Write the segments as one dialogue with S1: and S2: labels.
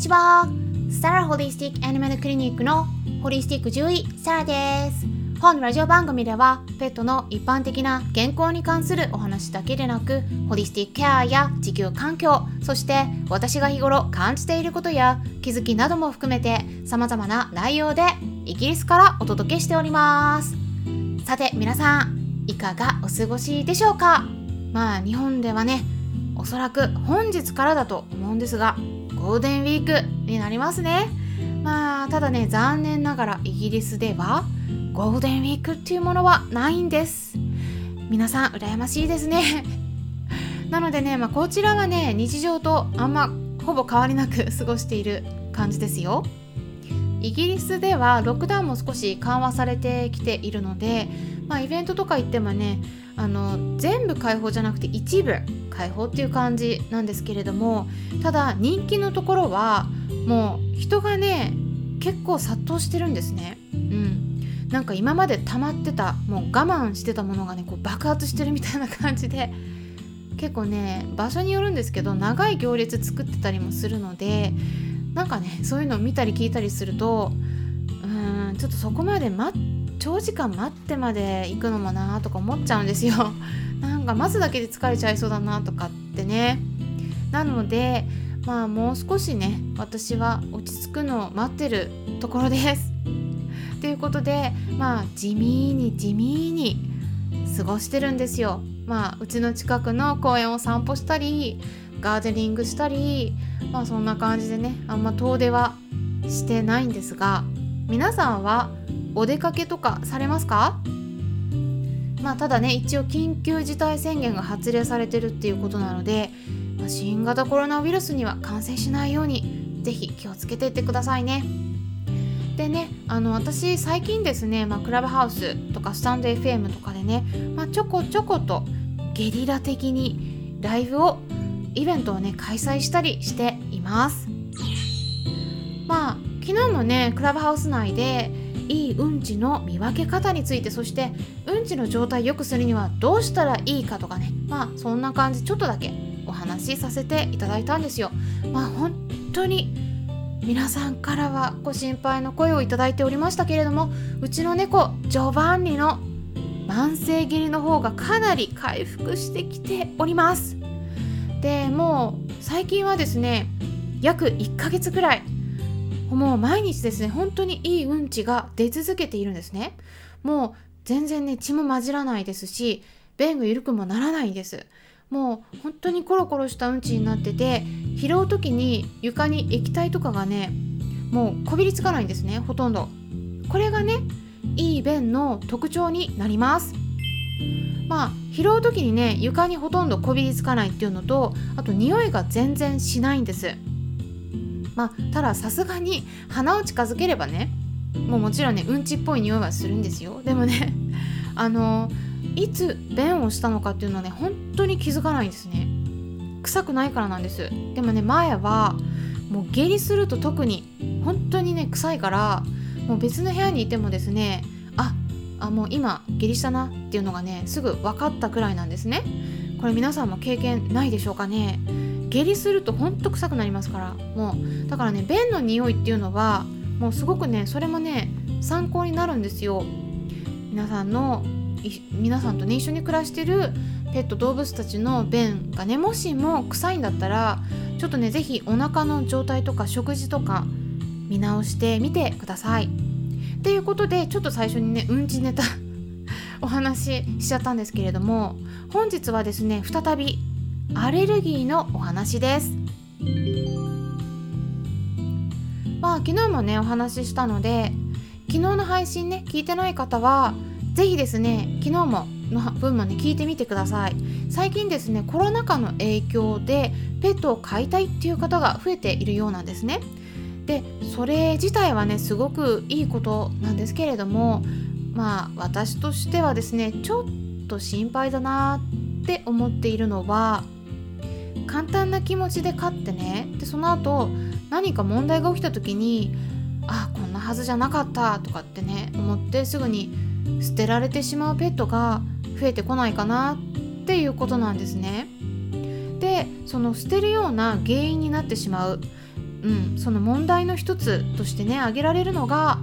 S1: にちは。スタラホリスティックアニマルクリニックのホリスティック獣医サラです。本ラジオ番組ではペットの一般的な健康に関するお話だけでなくホリスティックケアや地球環境そして私が日頃感じていることや気づきなども含めて様々な内容でイギリスからお届けしております。さて皆さんいかがお過ごしでしょうか？まあ日本ではねおそらく本日からだと思うんですがゴールデンウィークになりますね。まあただね残念ながらイギリスではゴールデンウィークっていうものはないんです。皆さん羨ましいですね。なのでね、まあ、こちらはね日常とあんまほぼ変わりなく過ごしている感じですよ。イギリスではロックダウンも少し緩和されてきているので、まあ、イベントとか行ってもねあの全部開放じゃなくて一部開放っていう感じなんですけれどもただ人気のところはもう人がね結構殺到してるんですね。うんなんか今まで溜まってたもう我慢してたものがねこう爆発してるみたいな感じで結構ね場所によるんですけど長い行列作ってたりもするのでなんかねそういうのを見たり聞いたりするとうーんちょっとそこまで待っ長時間待ってまで行くのもなとか思っちゃうんですよ。なんか待つだけで疲れちゃいそうだなとかってね。なのでまあもう少しね私は落ち着くのを待ってるところです。ということでまあ地味に地味に過ごしてるんですよ。まあうちの近くの公園を散歩したりガーデニングしたりまあそんな感じでねあんま遠出はしてないんですが皆さんはお出かけとかされますか？まあただね一応緊急事態宣言が発令されてるっていうことなので、まあ、新型コロナウイルスには感染しないように是非気をつけていってくださいね。でねあの私最近ですね、まあ、クラブハウスとかスタンド FM とかでね、まあ、ちょこちょことゲリラ的にライブをイベントをね開催したりしていますまあ昨日もねクラブハウス内でいいうんちの見分け方についてそしてうんちの状態良くするにはどうしたらいいかとかね。まあそんな感じちょっとだけお話しさせていただいたんですよ。まあ本当に皆さんからはご心配の声をいただいておりましたけれどもうちの猫ジョバンニの慢性切りの方がかなり回復してきております。でもう最近はですね約1ヶ月くらいもう毎日ですね本当にいいうんちが出続けているんですね。もう全然ね血も混じらないですし便が緩くもならないんです。もう本当にコロコロしたうんちになってて拾う時に床に液体とかがねもうこびりつかないんですねほとんど。これがねいい便の特徴になります。まあ拾う時にね床にほとんどこびりつかないっていうのとあと匂いが全然しないんです。まあたださすがに鼻を近づければねもうもちろんねうんちっぽい匂いはするんですよ。でもね あのいつ便をしたのかっていうのはね本当に気づかないんですね。臭くないからなんです。でもね前はもう下痢すると特に本当にね臭いからもう別の部屋にいてもですねああもう今下痢したなっていうのがねすぐ分かったくらいなんですね。これ皆さんも経験ないでしょうかね。下痢するとほんと臭くなりますからもうだからね便の匂いっていうのはもうすごくねそれもね参考になるんですよ皆さんの皆さんとね一緒に暮らしてるペット動物たちの便がねもしも臭いんだったらちょっとね是非お腹の状態とか食事とか見直してみてください。っていうことでちょっと最初にねうんちネタ お話ししちゃったんですけれども本日はですね再びアレルギーのお話です。まあ昨日もねお話ししたので昨日の配信ね聞いてない方は是非ですね昨日もの分もね聞いてみてください最近ですねコロナ禍の影響でペットを飼いたいっていう方が増えているようなんですねでそれ自体はねすごくいいことなんですけれどもまあ私としてはですねちょっと心配だなって思っているのは簡単な気持ちで飼ってね。でその後何か問題が起きた時にあこんなはずじゃなかったとかってね思ってすぐに捨てられてしまうペットが増えてこないかなっていうことなんですね。でその捨てるような原因になってしまう。うん、その問題の一つとしてね挙げられるのが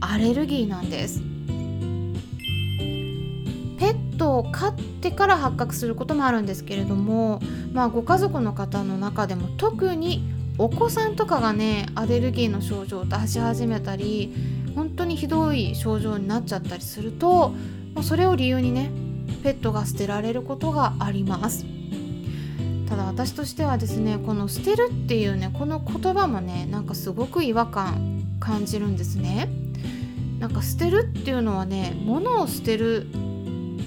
S1: アレルギーなんです。トを飼ってから発覚することもあるんですけれども、まあ、ご家族の方の中でも特にお子さんとかがねアレルギーの症状を出し始めたり本当にひどい症状になっちゃったりするともうそれを理由にねペットが捨てられることがあります。ただ私としてはですねこの捨てるっていうねこの言葉もねなんかすごく違和感感じるんですね。なんか捨てるっていうのはね物を捨てる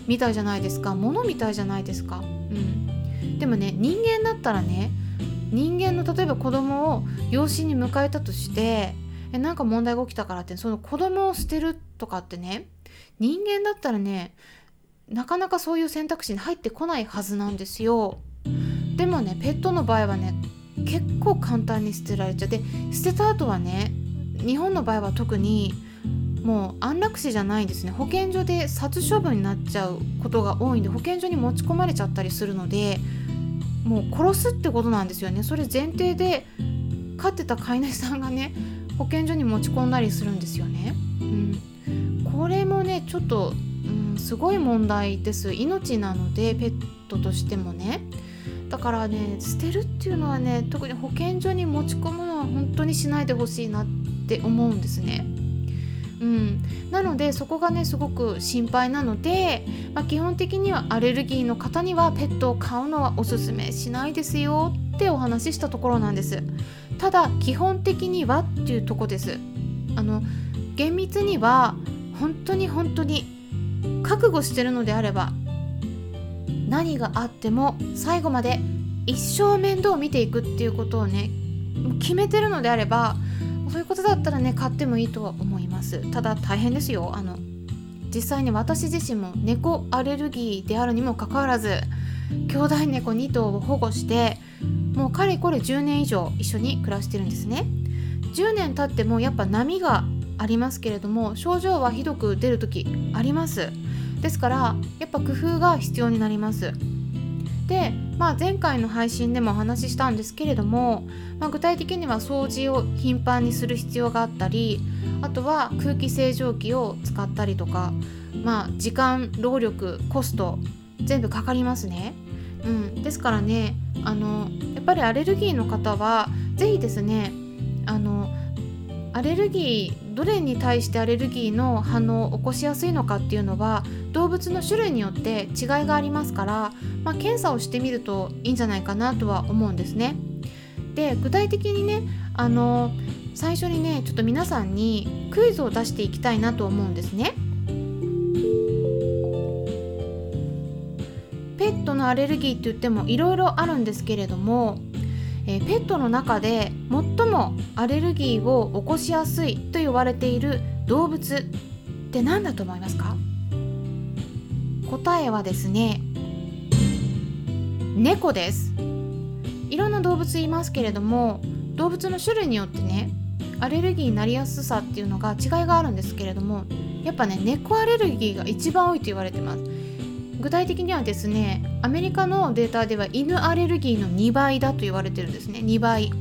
S1: みたいじゃないですか。物みたいじゃないですか。うん。でもね人間だったらね人間の例えば子供を養子に迎えたとしてえなんか問題が起きたからってその子供を捨てるとかってね人間だったらねなかなかそういう選択肢に入ってこないはずなんですよ。でもねペットの場合はね結構簡単に捨てられちゃって捨てた後はね日本の場合は特にもう安楽死じゃないんですね。保健所で殺処分になっちゃうことが多いんで保健所に持ち込まれちゃったりするのでもう殺すってことなんですよね。それ前提で飼ってた飼い主さんがね保健所に持ち込んだりするんですよね。うん、これもねちょっと、うん、すごい問題です。命なのでペットとしてもね。だからね捨てるっていうのはね特に保健所に持ち込むのは本当にしないでほしいなって思うんですね。うん、なのでそこがねすごく心配なので、まあ、基本的にはアレルギーの方にはペットを飼うのはおすすめしないですよってお話ししたところなんです。ただ基本的にはっていうとこですあの厳密には本当に本当に覚悟してるのであれば何があっても最後まで一生面倒を見ていくっていうことをね決めてるのであればそういうことだったらね買ってもいいとは思います。ただ大変ですよ。あの実際に私自身も猫アレルギーであるにもかかわらず兄弟猫2頭を保護してもうかれこれ10年以上一緒に暮らしてるんですね。10年経ってもやっぱ波がありますけれども症状はひどく出る時あります。ですからやっぱ工夫が必要になります。で、まあ、前回の配信でもお話ししたんですけれども、まあ、具体的には掃除を頻繁にする必要があったりあとは空気清浄機を使ったりとか、まあ、時間労力コスト全部かかりますね。うん、ですからねあのやっぱりアレルギーの方は是非ですねあのアレルギーどれに対してアレルギーの反応を起こしやすいのかっていうのは動物の種類によって違いがありますから、まあ、検査をしてみるといいんじゃないかなとは思うんですね。で具体的にねあの最初にねちょっと皆さんにクイズを出していきたいなと思うんですね。ペットのアレルギーって言ってもいろいろあるんですけれども、えー、ペットの中で最もアレルギーを起こしやすいと言われている動物って何だと思いますか？答えはですね猫です。いろんな動物いますけれども動物の種類によってねアレルギーになりやすさっていうのが違いがあるんですけれどもやっぱね猫アレルギーが一番多いと言われてます。具体的にはですねアメリカのデータでは犬アレルギーの2倍だと言われてるんですね2倍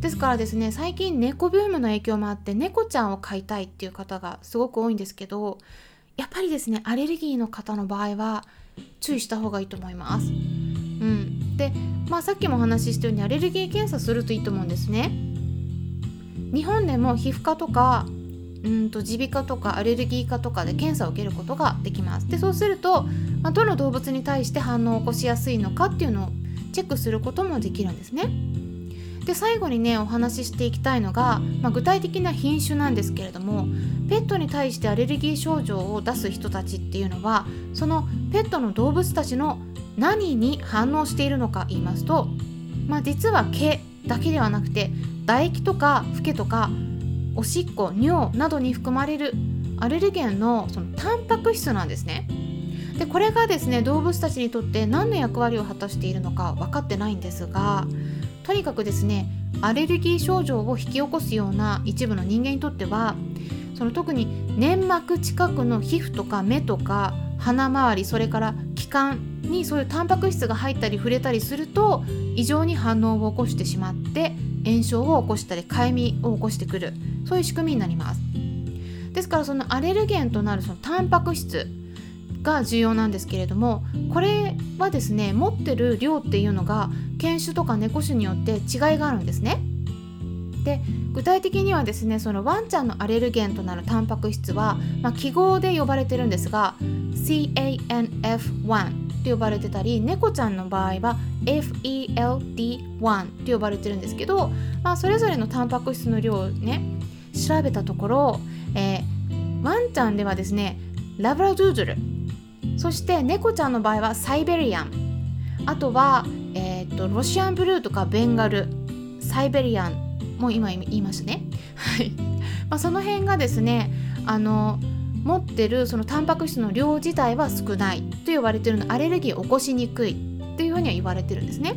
S1: ですからですね最近猫ブームの影響もあって猫ちゃんを飼いたいっていう方がすごく多いんですけどやっぱりですねアレルギーの方の場合は注意した方がいいと思います。うん、で、まあ、さっきもお話ししたようにアレルギー検査するといいと思うんですね。日本でも皮膚科とかうんと耳鼻科とかアレルギー科とかで検査を受けることができます。でそうすると、まあ、どの動物に対して反応を起こしやすいのかっていうのをチェックすることもできるんですね。で最後にねお話ししていきたいのが、まあ、具体的な品種なんですけれどもペットに対してアレルギー症状を出す人たちっていうのはそのペットの動物たちの何に反応しているのか言いますと、まあ、実は毛だけではなくて唾液とかフケとかおしっこ尿などに含まれるアレルゲンのそのタンパク質なんですね。でこれがですね動物たちにとって何の役割を果たしているのか分かってないんですがとにかくですねアレルギー症状を引き起こすような一部の人間にとってはその特に粘膜近くの皮膚とか目とか鼻周りそれから気管にそういうタンパク質が入ったり触れたりすると異常に反応を起こしてしまって炎症を起こしたりかゆみを起こしてくるそういう仕組みになります。ですからそのアレルゲンとなるそのタンパク質が重要なんですけれどもこれはですね持ってる量っていうのが犬種とか猫種によって違いがあるんですね。で具体的にはですねそのワンちゃんのアレルゲンとなるタンパク質は、まあ、記号で呼ばれてるんですが CANF1 って呼ばれてたり猫ちゃんの場合は FELD1 って呼ばれてるんですけど、まあ、それぞれのタンパク質の量をね調べたところ、えー、ワンちゃんではですねラブラドゥードル。そして猫ちゃんの場合はサイベリアン。あとは、えーと、ロシアンブルーとかベンガル。サイベリアン。も今言いましたね。まあ、その辺がですねあの持ってるそのタンパク質の量自体は少ない。と言われてるの。アレルギーを起こしにくい。っていうふうには言われてるんですね。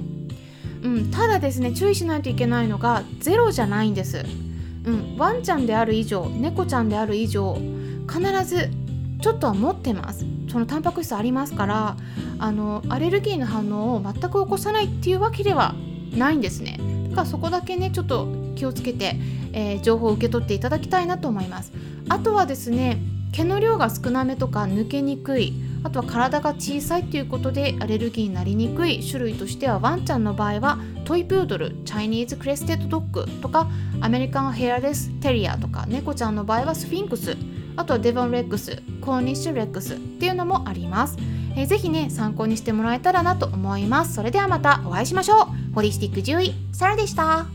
S1: うん、ただですね注意しないといけないのがゼロじゃないんです。うん、ワンちゃんである以上猫ちゃんである以上必ずちょっとは持ってます。そのタンパク質ありますからあのアレルギーの反応を全く起こさないっていうわけではないんですね。だからそこだけねちょっと気をつけて、えー、情報を受け取っていただきたいなと思います。あとはですね毛の量が少なめとか抜けにくいあとは体が小さいということでアレルギーになりにくい種類としてはワンちゃんの場合はトイプードルチャイニーズクレステッドドッグとかアメリカンヘアレステリアとか猫ちゃんの場合はスフィンクスあとはデボンレックスコーニッシュレックスっていうのもあります、えー、ぜひね参考にしてもらえたらなと思います。それではまたお会いしましょう。ホリスティック獣医サラでした。